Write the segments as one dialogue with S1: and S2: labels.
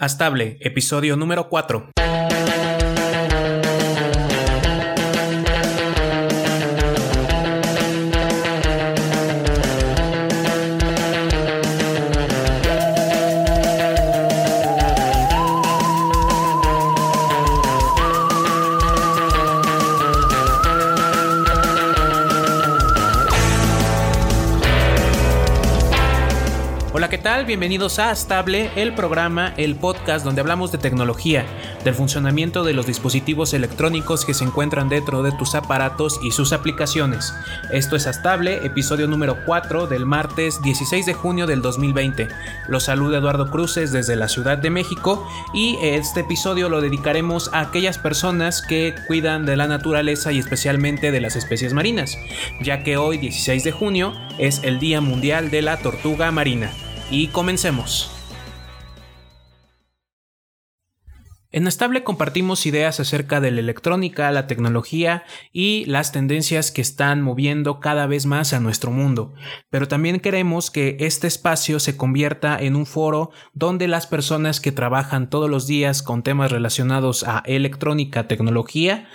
S1: Astable, episodio número 4. Bienvenidos a Stable, el programa, el podcast donde hablamos de tecnología, del funcionamiento de los dispositivos electrónicos que se encuentran dentro de tus aparatos y sus aplicaciones. Esto es Astable, episodio número 4 del martes 16 de junio del 2020. Los saluda Eduardo Cruces desde la Ciudad de México y este episodio lo dedicaremos a aquellas personas que cuidan de la naturaleza y especialmente de las especies marinas, ya que hoy 16 de junio es el Día Mundial de la Tortuga Marina y comencemos. En Estable compartimos ideas acerca de la electrónica, la tecnología y las tendencias que están moviendo cada vez más a nuestro mundo, pero también queremos que este espacio se convierta en un foro donde las personas que trabajan todos los días con temas relacionados a electrónica, tecnología,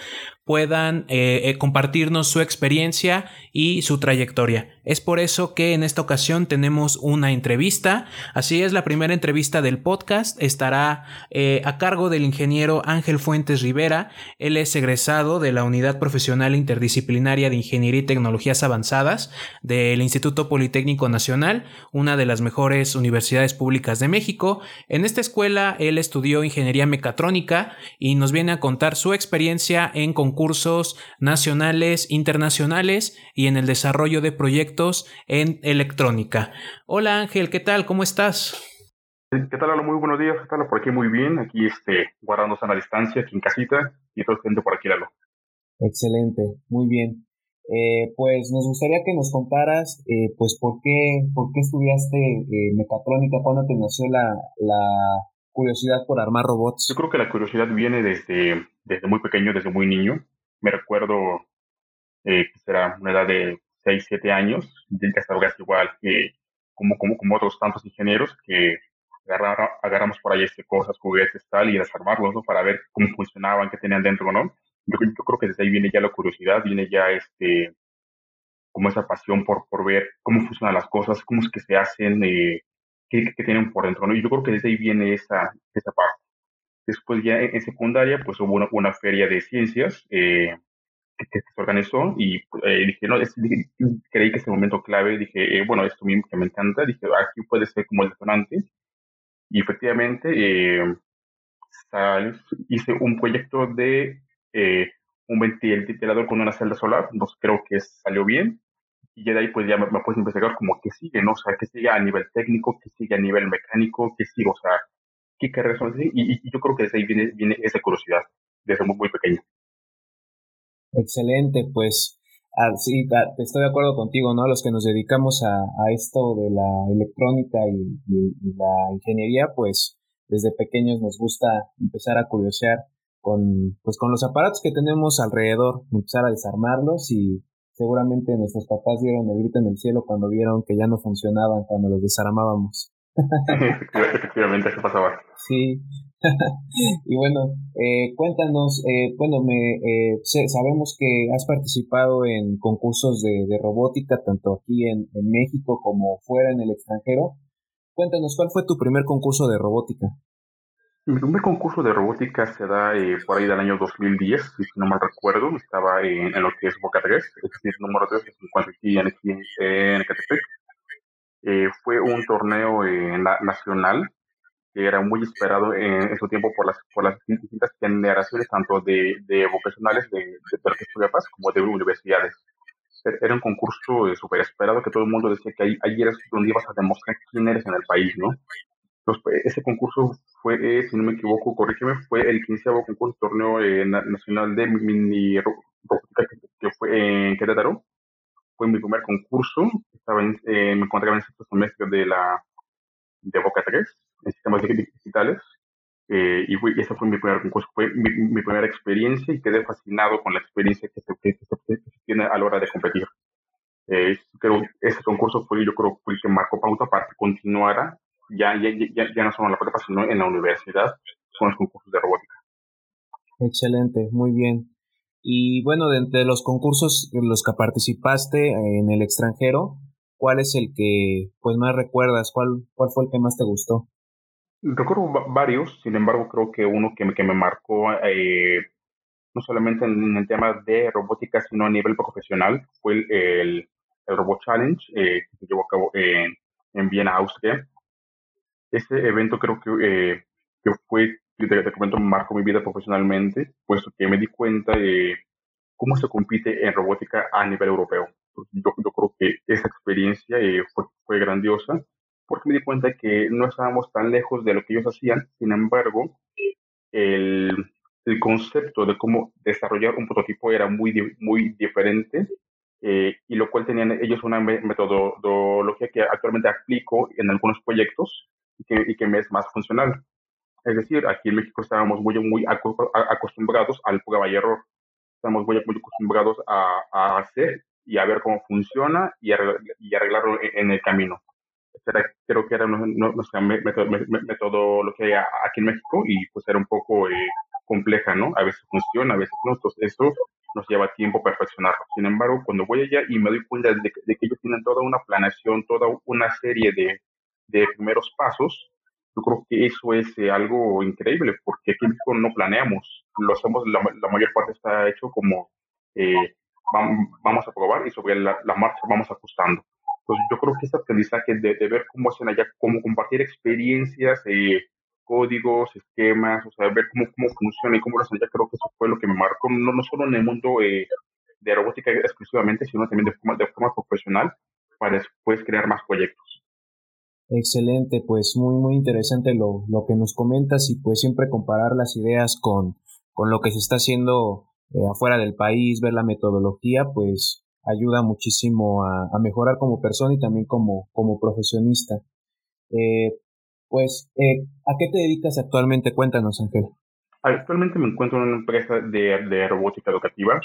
S1: puedan eh, eh, compartirnos su experiencia y su trayectoria. Es por eso que en esta ocasión tenemos una entrevista. Así es, la primera entrevista del podcast estará eh, a cargo del ingeniero Ángel Fuentes Rivera. Él es egresado de la Unidad Profesional Interdisciplinaria de Ingeniería y Tecnologías Avanzadas del Instituto Politécnico Nacional, una de las mejores universidades públicas de México. En esta escuela él estudió ingeniería mecatrónica y nos viene a contar su experiencia en concursos nacionales, internacionales y en el desarrollo de proyectos en electrónica. Hola Ángel, ¿qué tal? ¿Cómo estás?
S2: ¿Qué tal? Muy buenos días. ¿Qué tal? Por aquí muy bien. Aquí este, guardándose a la distancia, aquí en casita y todo gente por aquí, Lalo.
S3: Excelente, muy bien. Eh, pues nos gustaría que nos contaras, eh, pues, por qué, por qué estudiaste eh, mecatrónica, cuándo te nació la, la curiosidad por armar robots.
S2: Yo creo que la curiosidad viene desde, desde muy pequeño, desde muy niño. Me recuerdo eh, que será una edad de 6, 7 años, ya estaba igual que como, como, como otros tantos ingenieros que agarramos por ahí este, cosas, juguetes, tal, y desarmarlos, ¿no? Para ver cómo funcionaban, qué tenían dentro, ¿no? Yo, yo creo que desde ahí viene ya la curiosidad, viene ya este, como esa pasión por, por ver cómo funcionan las cosas, cómo es que se hacen, eh, qué, qué, tienen por dentro, ¿no? Y yo creo que desde ahí viene esa, esa parte. Después ya en, secundaria, pues hubo una, una feria de ciencias, eh, que, se organizó y eh, dije, no, creí que es el momento clave, dije, eh, bueno, esto mismo que me encanta, dije, aquí puede ser como el detonante. Y efectivamente eh, hice un proyecto de eh, un ventilador con una celda solar, entonces creo que salió bien. Y ya de ahí pues ya me, me puse a investigar como que sigue, ¿no? O sea, que sigue a nivel técnico, que sigue a nivel mecánico, que sigue, o sea, qué carreras son así. Y, y, yo creo que desde ahí viene, viene esa curiosidad, desde muy, muy pequeño.
S3: Excelente, pues sí, estoy de acuerdo contigo, ¿no? Los que nos dedicamos a, a esto de la electrónica y, la ingeniería, pues desde pequeños nos gusta empezar a curiosear con, pues, con los aparatos que tenemos alrededor, empezar a desarmarlos y seguramente nuestros papás dieron el grito en el cielo cuando vieron que ya no funcionaban cuando los desarmábamos.
S2: Efectivamente, eso pasaba.
S3: Sí, y bueno, eh, cuéntanos, eh, bueno, me, eh, sabemos que has participado en concursos de, robótica, tanto aquí en, México como fuera en el extranjero. Cuéntanos, ¿cuál fue tu primer concurso de robótica?
S2: Mi primer concurso de robótica se da por ahí del año 2010, si no mal recuerdo. Estaba en, lo que es Boca 3, es decir, número 3 que se encuentra aquí en, en, en fue un torneo nacional que era muy esperado en, su tiempo por las, por las distintas generaciones, tanto de, de vocacionales de, de Paz como de universidades. E, era un concurso eh, súper esperado que todo el mundo decía que ahí, ahí eres donde ibas a demostrar quién eres en el país, ¿no? Pues, ese concurso fue, eh, si no me equivoco, corrígeme, fue el quinceavo concurso torneo eh, nacional de mini robótica que, fue en Querétaro. Fue mi primer concurso. Estaba en, me encontraba en sexto semestre de la de Boca 3 en sistemas digitales. Eh, y, fue, esa fue mi primer concurso, fue mi, primera experiencia y quedé fascinado con la experiencia que se, que, tiene a la hora de competir. Eh, creo ese concurso fue, yo creo, fue el que marcó pauta para que continuara ya, ya, ya, ya no solo en la prepa, sino en la universidad, son los concursos de robótica.
S1: Excelente, muy bien. Y bueno, de entre los concursos en los que participaste en el extranjero, ¿cuál es el que pues más recuerdas? ¿Cuál, cuál fue el que más te gustó?
S2: Recuerdo varios, sin embargo creo que uno que me, que me marcó eh, no solamente en, el tema de robótica, sino a nivel profesional, fue el, el, Robot Challenge eh, que se llevó a cabo en, en Viena, Austria. Ese evento creo que, eh, que fue, te, te comento, marcó mi vida profesionalmente, puesto que me di cuenta de cómo se compite en robótica a nivel europeo. Yo, yo creo que esa experiencia eh, fue, fue grandiosa, porque me di cuenta que no estábamos tan lejos de lo que ellos hacían, sin embargo, el, el concepto de cómo desarrollar un prototipo era muy, muy diferente eh, y lo cual tenían ellos una metodología que actualmente aplico en algunos proyectos que, y que me es más funcional. Es decir, aquí en México estábamos muy, muy acostumbrados al prueba y error. Estamos muy, muy acostumbrados a, a, hacer y a ver cómo funciona y, y arreglarlo en, el camino. creo que era nuestra metodología aquí en México y pues era un poco eh, compleja, ¿no? A veces funciona, a veces no. Entonces, eso nos lleva tiempo perfeccionarlo. Sin embargo, cuando voy allá y me doy cuenta de que, ellos tienen toda una planeación, toda una serie de, de primeros pasos, yo creo que eso es eh, algo increíble, porque aquí no planeamos, lo hacemos, la, mayor parte está hecho como eh, vamos, a probar y sobre la, marcha vamos ajustando. Entonces, yo creo que ese aprendizaje de, de ver cómo hacen allá, cómo compartir experiencias, eh, códigos, esquemas, o sea, ver cómo, cómo funciona y cómo lo hacen. Ya creo que eso fue lo que me marcó, no, no solo en el mundo eh, de robótica exclusivamente, sino también de forma, de forma profesional para después crear más proyectos.
S1: Excelente, pues muy, muy interesante lo, lo que nos comentas y pues siempre comparar las ideas con, con lo que se está haciendo eh, afuera del país, ver la metodología, pues ayuda muchísimo a, a mejorar como persona y también como, como profesionista. Eh, pues, eh, ¿a qué te dedicas actualmente? Cuéntanos, Ángel.
S2: Actualmente me encuentro en una empresa de, robótica educativa.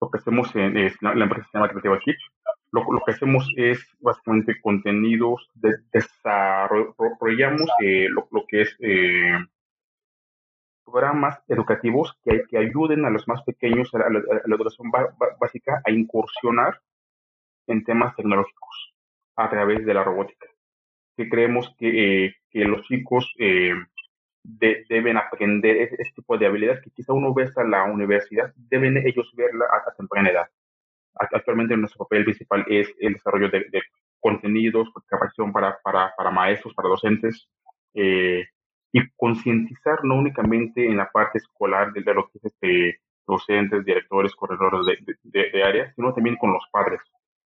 S2: Lo que hacemos es, la, empresa se llama Creativa Kids. Lo, que hacemos es básicamente contenidos, de, desarrollamos eh, lo, que es eh, programas educativos que, que ayuden a los más pequeños, a la, educación básica, a incursionar en temas tecnológicos a través de la robótica que creemos que, eh, que los chicos eh, deben aprender ese, tipo de habilidades que quizá uno ve hasta la universidad, deben ellos verla a, temprana edad. Actualmente nuestro papel principal es el desarrollo de, contenidos, capacitación para, para, para, maestros, para docentes, eh, y concientizar no únicamente en la parte escolar de, de lo que es este, docentes, directores, corredores de, de, áreas, sino también con los padres.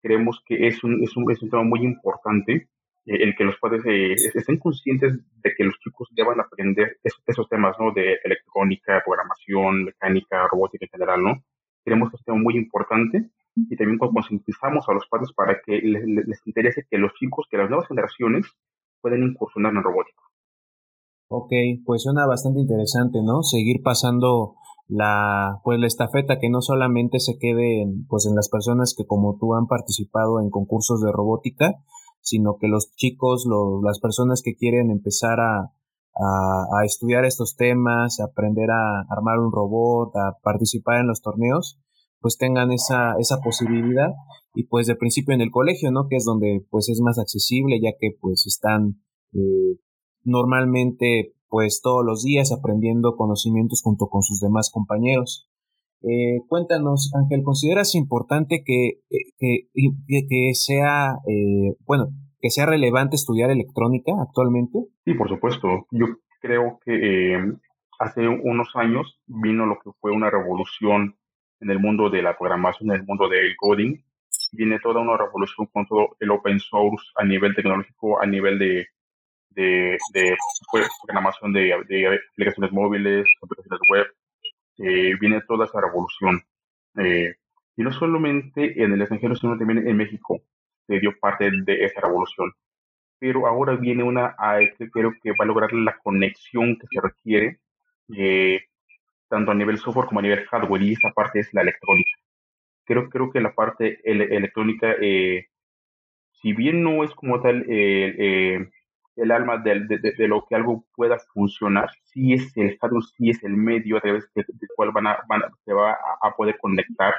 S2: Creemos que es un, es un, es un tema muy importante eh, el que los padres eh, estén conscientes de que los chicos deban aprender esos, temas, ¿no? De electrónica, programación, mecánica, robótica en general, ¿no? Creemos que es un tema muy importante y también concientizamos a los padres para que les, interese que los chicos, que las nuevas generaciones pueden incursionar en robótica.
S1: Ok, pues suena bastante interesante, ¿no? Seguir pasando la pues la estafeta que no solamente se quede en, pues en las personas que como tú han participado en concursos de robótica, sino que los chicos, las personas que quieren empezar a, a, estudiar estos temas, aprender a armar un robot, a participar en los torneos, pues tengan esa, esa posibilidad y pues de principio en el colegio, ¿no? Que es donde pues es más accesible ya que pues están eh, normalmente pues todos los días aprendiendo conocimientos junto con sus demás compañeros. Eh, cuéntanos, Ángel, ¿consideras importante que, eh, que, que sea, eh, bueno, que sea relevante estudiar electrónica actualmente?
S2: Sí, por supuesto. Yo creo que eh, hace unos años vino lo que fue una revolución en el mundo de la programación, en el mundo del coding. Viene toda una revolución con todo el open source a nivel tecnológico, a nivel de, de, de pues, programación de, de aplicaciones móviles, aplicaciones web eh, viene toda esa revolución. Eh, y no solamente en el extranjero, sino también en México se dio parte de esa revolución. Pero ahora viene una que creo que va a lograr la conexión que se requiere, eh, tanto a nivel software como a nivel hardware, y esa parte es la electrónica. Creo, creo que la parte electrónica, si bien no es como tal el alma de, lo que algo pueda funcionar, si es el hardware, si es el medio a través del cual van a, se va a, poder conectar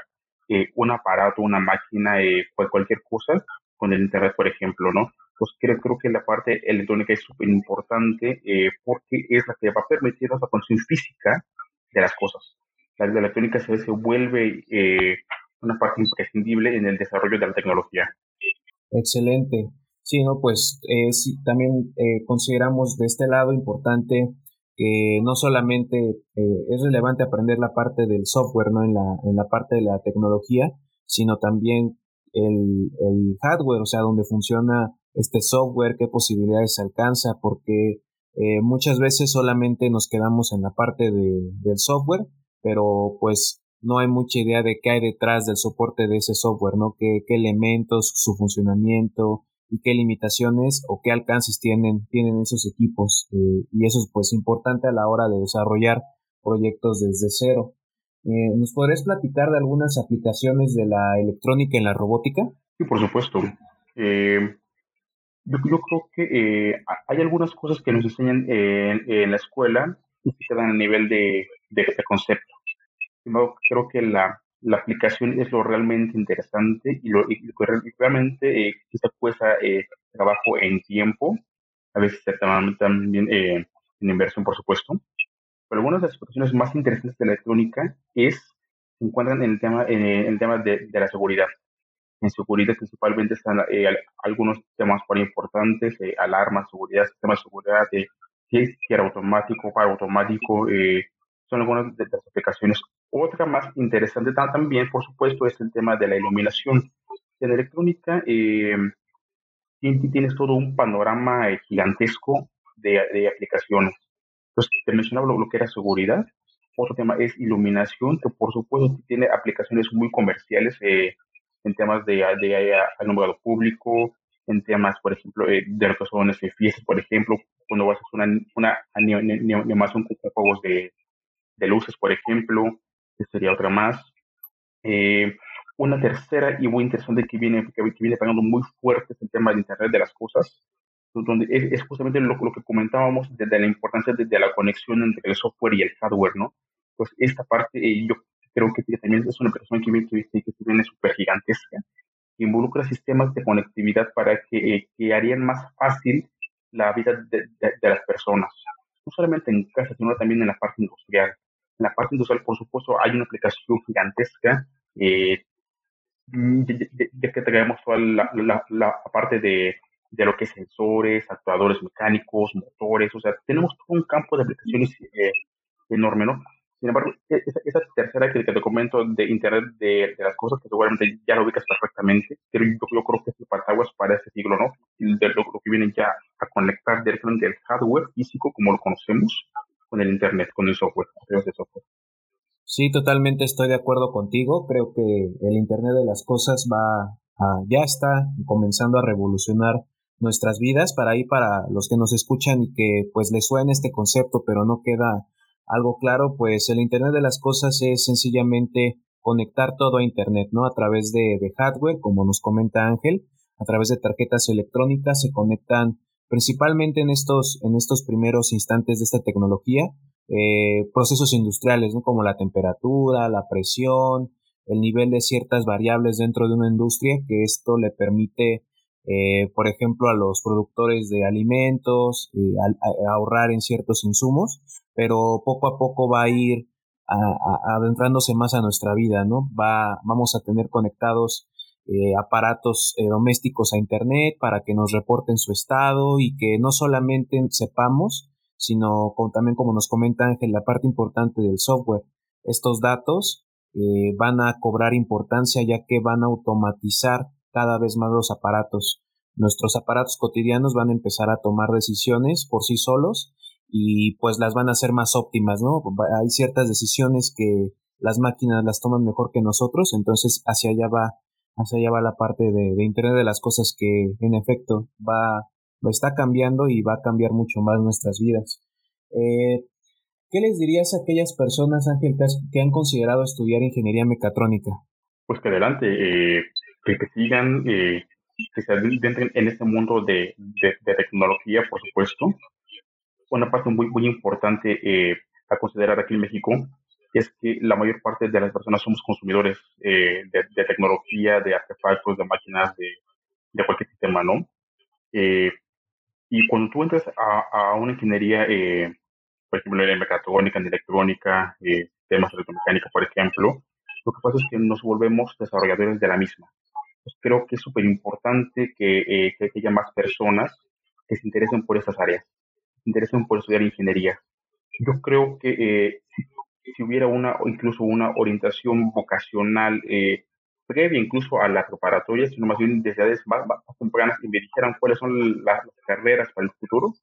S2: eh, un aparato, una máquina, eh, cualquier cosa con el Internet, por ejemplo, ¿no? Pues creo, creo que la parte electrónica es súper importante eh, porque es la que va a permitir la función física de las cosas. La, electrónica se, se vuelve eh, una parte imprescindible en el desarrollo de la tecnología.
S1: Excelente. Sí, no, pues eh, también eh, consideramos de este lado importante que no solamente eh, es relevante aprender la parte del software, ¿no? En la, en la parte de la tecnología, sino también el, el hardware, o sea, donde funciona este software, qué posibilidades alcanza, porque muchas veces solamente nos quedamos en la parte de, del software, pero pues no hay mucha idea de qué hay detrás del soporte de ese software, ¿no? Qué, qué elementos, su funcionamiento y qué limitaciones o qué alcances tienen, tienen esos equipos. Eh, y eso es pues importante a la hora de desarrollar proyectos desde cero. Eh, ¿Nos podrías platicar de algunas aplicaciones de la electrónica en la robótica?
S2: Sí, por supuesto. Eh, yo, creo que hay algunas cosas que nos enseñan en, la escuela y que se dan a nivel de, de, de concepto creo que la, aplicación es lo realmente interesante y lo, y realmente eh, quizá cuesta eh, trabajo en tiempo, a veces también eh, en inversión, por supuesto. Pero algunas de las aplicaciones más interesantes de la electrónica es, se encuentran en el tema, en el tema de la seguridad. En seguridad principalmente están eh, algunos temas muy importantes, eh, alarmas, seguridad, sistemas de seguridad, de cierre automático, para automático, eh, son algunas de las aplicaciones. Otra más interesante también, por supuesto, es el tema de la iluminación. En electrónica eh, tienes todo un panorama eh, gigantesco de, aplicaciones. Entonces, te mencionaba lo, que era seguridad. Otro tema es iluminación, que por supuesto tiene aplicaciones muy comerciales eh, en temas de, de, alumbrado público, en temas, por ejemplo, de lo que son fiestas, por ejemplo, cuando vas a hacer una, una animación con juegos de, de luces, por ejemplo, que sería otra más. Eh, una tercera y muy interesante que viene, que, viene pagando muy fuerte es el tema del Internet de las Cosas, donde es, justamente lo, lo, que comentábamos de, la importancia de, la conexión entre el software y el hardware, ¿no? Pues esta parte eh, yo creo que también es una persona que viene, que viene súper gigantesca, que involucra sistemas de conectividad para que, eh, que harían más fácil la vida de, de, las personas, no solamente en casa, sino también en la parte industrial. En la parte industrial, por supuesto, hay una aplicación gigantesca, eh, que traemos toda la, parte de, lo que es sensores, actuadores mecánicos, motores, o sea, tenemos todo un campo de aplicaciones eh, enorme, ¿no? Sin embargo, e, esa, tercera que, te comento de Internet de, las cosas, que seguramente ya lo ubicas perfectamente, pero yo, creo que es el partaguas para este siglo, ¿no? De lo, que viene ya a conectar directamente el hardware físico, como lo conocemos, con el Internet, con el software, de software.
S1: Sí, totalmente estoy de acuerdo contigo. Creo que el Internet de las Cosas va a, ya está comenzando a revolucionar nuestras vidas para ahí para los que nos escuchan y que pues les suene este concepto pero no queda algo claro pues el internet de las cosas es sencillamente conectar todo a internet no a través de, hardware como nos comenta Ángel a través de tarjetas electrónicas se conectan principalmente en estos, en estos primeros instantes de esta tecnología, eh, procesos industriales, ¿no? como la temperatura, la presión, el nivel de ciertas variables dentro de una industria, que esto le permite, eh, por ejemplo, a los productores de alimentos eh, ahorrar en ciertos insumos, pero poco a poco va a ir adentrándose más a nuestra vida, ¿no? Va, vamos a tener conectados eh, aparatos eh, domésticos a Internet para que nos reporten su estado y que no solamente sepamos, sino también como nos comenta Ángel, la parte importante del software. Estos datos eh, van a cobrar importancia ya que van a automatizar cada vez más los aparatos. Nuestros aparatos cotidianos van a empezar a tomar decisiones por sí solos y pues las van a hacer más óptimas, ¿no? Hay ciertas decisiones que las máquinas las toman mejor que nosotros, entonces hacia allá va hacia allá va la parte de, Internet de las cosas que en efecto va, está cambiando y va a cambiar mucho más nuestras vidas. Eh, ¿Qué les dirías a aquellas personas, Ángel, que han considerado estudiar ingeniería mecatrónica?
S2: Pues que adelante, eh, que, sigan, eh, que se adentren en este mundo de, de, tecnología, por supuesto. Una parte muy, muy importante eh, a considerar aquí en México es que la mayor parte de las personas somos consumidores eh, de, tecnología, de artefactos, de máquinas, de, de cualquier sistema, ¿no? Eh, y cuando tú entras a, a una ingeniería, eh, por ejemplo, en mecatrónica, en electrónica, eh, temas electromecánica, por ejemplo, lo que pasa es que nos volvemos desarrolladores de la misma. Pues creo que es súper importante que, eh, que, haya más personas que se interesen por esas áreas, se interesen por estudiar ingeniería. Yo creo que eh, si, hubiera una, o incluso una orientación vocacional eh, previa incluso a la preparatoria, sino más bien desde edades más, más tempranas y me dijeran cuáles son las carreras para el futuro,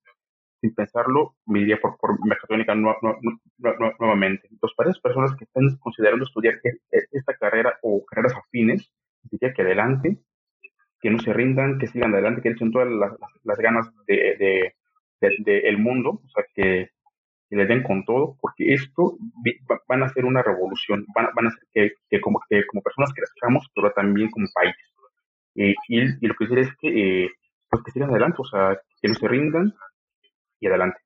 S2: sin pensarlo, me iría por, por mecatrónica nuevamente. Entonces, para esas personas que están considerando estudiar e, e, esta carrera o carreras afines, diría que adelante, que no se rindan, que sigan adelante, que echen todas las, las ganas de, de, de, el mundo, o sea, que, le den con todo, porque esto van a ser una revolución, van, van a ser que, que, como, que como personas crezcamos, pero también como país. y, y, lo que quiero es que, eh, pues que sigan adelante, o sea, que no se rindan, y adelante.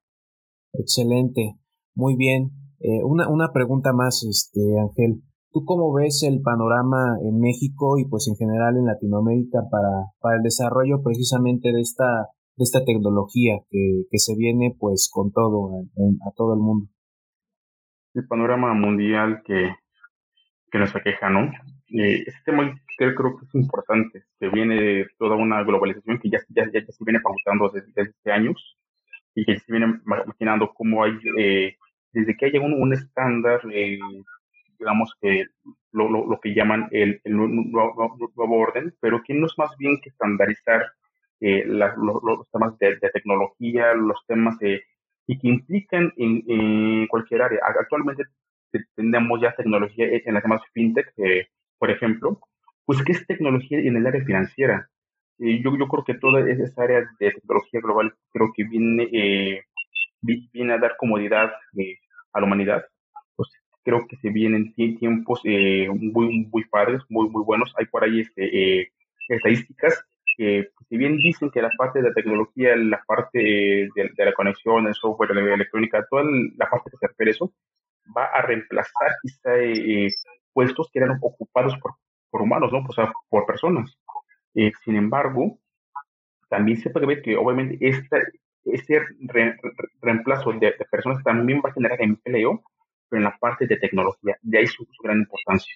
S1: Excelente, muy bien. Eh, una, una pregunta más, este Ángel. ¿Tú cómo ves el panorama en México y pues en general en Latinoamérica para, para el desarrollo precisamente de esta, de esta tecnología que, que se viene pues con todo a, todo el mundo?
S2: El panorama mundial que, que nos aqueja, ¿no? Eh, este tema creo, que es importante, que viene toda una globalización que ya, ya, ya, se viene pautando desde, desde años y que se viene imaginando cómo hay, eh, desde que haya un, un estándar, eh, digamos que lo, lo, lo, que llaman el, el nuevo, nuevo, orden, pero que no es más bien que estandarizar eh, la, los temas de, de, tecnología, los temas y que implican en, cualquier área. Actualmente tenemos ya tecnología en las temas fintech, por ejemplo, pues que es tecnología en el área financiera yo, yo creo que toda esa área de tecnología global creo que viene, eh, viene a dar comodidad eh, a la humanidad. Pues creo que se vienen tiempos eh, muy, muy padres, muy, muy buenos. Hay por ahí este, estadísticas que, si bien dicen que la parte de tecnología, la parte de, la conexión, el software, la electrónica, toda la parte que se refiere a eso, va a reemplazar quizá puestos que eran ocupados por, por humanos, ¿no? O sea, por personas. Eh, sin embargo, también se puede ver que obviamente esta, este reemplazo de, personas también va a generar empleo, pero en la parte de tecnología. De ahí su, gran importancia.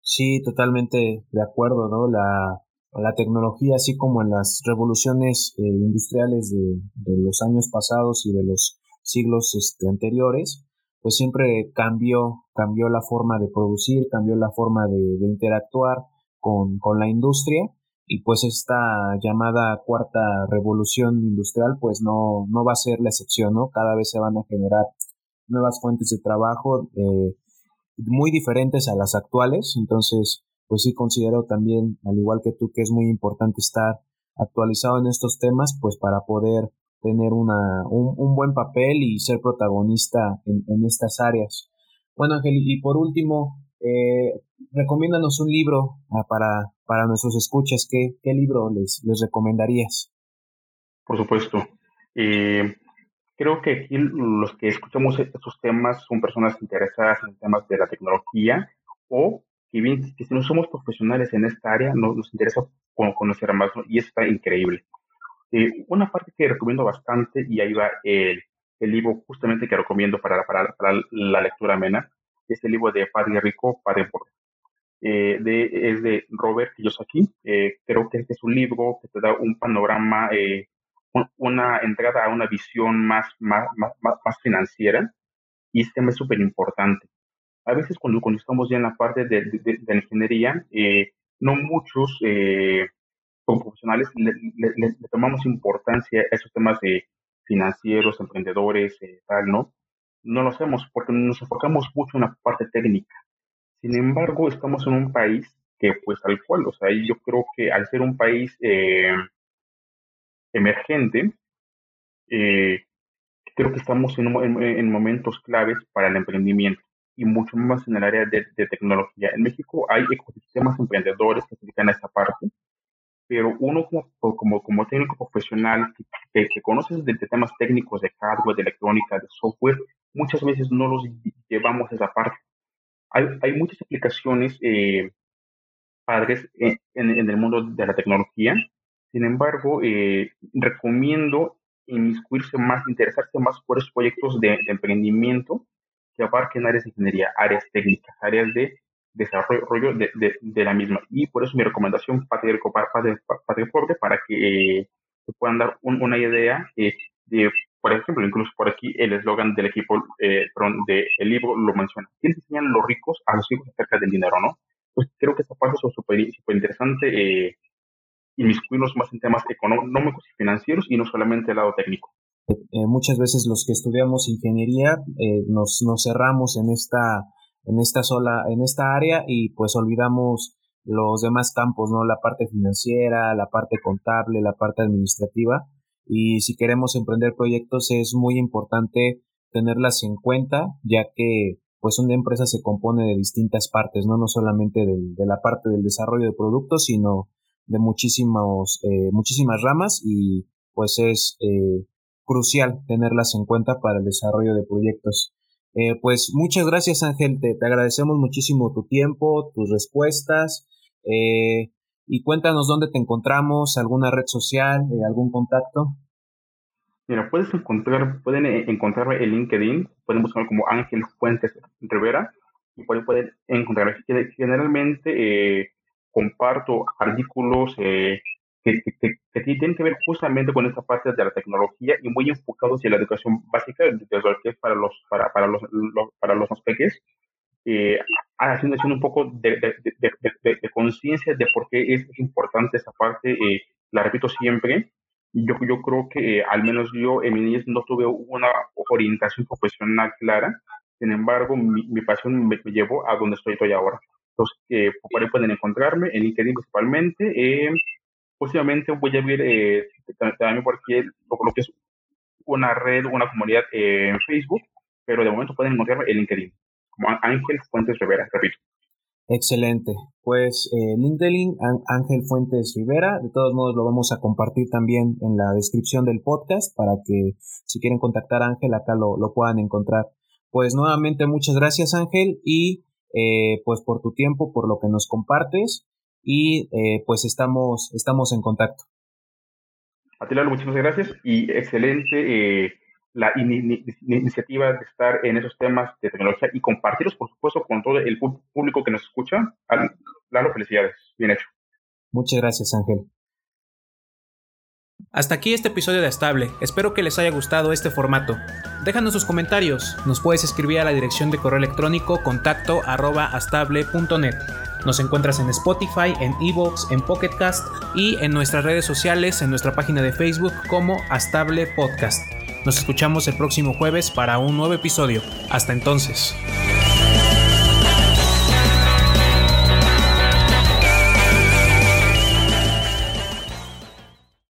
S1: Sí, totalmente de acuerdo, ¿no? La, la tecnología, así como en las revoluciones eh, industriales de, los años pasados y de los siglos este, anteriores, pues siempre cambió, cambió la forma de producir, cambió la forma de, de interactuar con, con la industria y pues esta llamada cuarta revolución industrial pues no, no va a ser la excepción, ¿no? Cada vez se van a generar nuevas fuentes de trabajo eh, muy diferentes a las actuales, entonces pues sí considero también, al igual que tú, que es muy importante estar actualizado en estos temas pues para poder tener una, un, un buen papel y ser protagonista en, en estas áreas. Bueno, Ángel, y por último, eh, recomiéndanos un libro ah, para, para nuestros escuchas. ¿Qué, qué libro les, les recomendarías?
S2: Por supuesto. Eh, creo que aquí los que escuchamos estos temas son personas interesadas en temas de la tecnología o que, bien, que si no somos profesionales en esta área, no, nos interesa conocer más y eso está increíble. Eh, una parte que recomiendo bastante, y ahí va el, el libro justamente que recomiendo para, para, para la lectura amena, este libro de Padre Rico, Padre Pobre. Eh, de, es de Robert Kiyosaki. Eh, creo que este es un libro que te da un panorama, eh, una entrada a una visión más, más, más, más financiera y este tema es súper importante. A veces cuando, cuando, estamos ya en la parte de, de ingeniería, eh, no muchos eh, profesionales le, tomamos importancia a esos temas de financieros, emprendedores, tal, ¿no? no lo hacemos porque nos enfocamos mucho en la parte técnica. Sin embargo, estamos en un país que, pues, al cual, o sea, yo creo que al ser un país eh, emergente, eh, creo que estamos en, momentos claves para el emprendimiento y mucho más en el área de, tecnología. En México hay ecosistemas emprendedores que se dedican a esta parte, pero uno como, como, como técnico profesional que, que conoces de, temas técnicos de hardware, de electrónica, de software, muchas veces no los llevamos a esa parte. Hay, hay muchas aplicaciones eh, padres en, en, el mundo de la tecnología, sin embargo, eh, recomiendo inmiscuirse más, interesarse más por esos proyectos de, emprendimiento que abarquen áreas de ingeniería, áreas técnicas, áreas de desarrollo de, de, la misma. Y por eso mi recomendación, Patria Pobre, para que eh, se puedan dar una idea eh, de, por ejemplo, incluso por aquí el eslogan del equipo, eh, del libro lo menciona. ¿Quiénes enseñan los ricos a los hijos acerca del dinero, no? Pues creo que esta parte es súper interesante eh, inmiscuirnos más en temas económicos y financieros y no solamente el lado técnico.
S1: Eh, muchas veces los que estudiamos ingeniería eh, nos, nos cerramos en esta, en esta sola, en esta área y pues olvidamos los demás campos, ¿no? La parte financiera, la parte contable, la parte administrativa. Y si queremos emprender proyectos es muy importante tenerlas en cuenta, ya que pues una empresa se compone de distintas partes, no, no solamente de la parte del desarrollo de productos, sino de muchísimos, eh, muchísimas ramas y pues es eh, crucial tenerlas en cuenta para el desarrollo de proyectos. Eh, pues muchas gracias Ángel, te, agradecemos muchísimo tu tiempo, tus respuestas y cuéntanos dónde te encontramos, alguna red social, algún contacto.
S2: Mira, puedes encontrar, pueden encontrarme en LinkedIn, pueden buscarme como Ángel Fuentes Rivera y pueden, pueden encontrarme. Generalmente comparto artículos eh, que, tienen que ver justamente con esta parte de la tecnología y muy enfocados en la educación básica, que es para los, para, para los, para los más pequeños, eh, haciendo, haciendo, un poco de, de, conciencia de por qué es importante esa parte, eh, la repito siempre, yo, yo creo que al menos yo en mi niñez no tuve una orientación profesional clara, sin embargo mi, mi pasión me, me, llevó a donde estoy, estoy ahora. Entonces, eh, por ahí pueden encontrarme, en LinkedIn principalmente. Eh, próximamente voy a ver eh, también por aquí lo, es una red, una comunidad en Facebook, pero de momento pueden encontrarme en LinkedIn, como Ángel Fuentes Rivera, repito.
S1: Excelente. Pues eh, LinkedIn, Ángel Fuentes Rivera. De todos modos, lo vamos a compartir también en la descripción del podcast para que si quieren contactar a Ángel, acá lo, lo puedan encontrar. Pues nuevamente, muchas gracias, Ángel. Y eh, pues por tu tiempo, por lo que nos compartes y eh, pues estamos, estamos en contacto.
S2: A ti, Lalo, muchísimas gracias y excelente eh, la iniciativa de estar en esos temas de tecnología y compartirlos, por supuesto, con todo el público que nos escucha. Lalo, felicidades. Bien hecho.
S1: Muchas gracias, Ángel.
S4: Hasta aquí este episodio de Estable, espero que les haya gustado este formato. Déjanos sus comentarios, nos puedes escribir a la dirección de correo electrónico contacto arroba astable.net. Nos encuentras en Spotify, en Evox, en Pocketcast y en nuestras redes sociales, en nuestra página de Facebook como Astable Podcast. Nos escuchamos el próximo jueves para un nuevo episodio. Hasta entonces.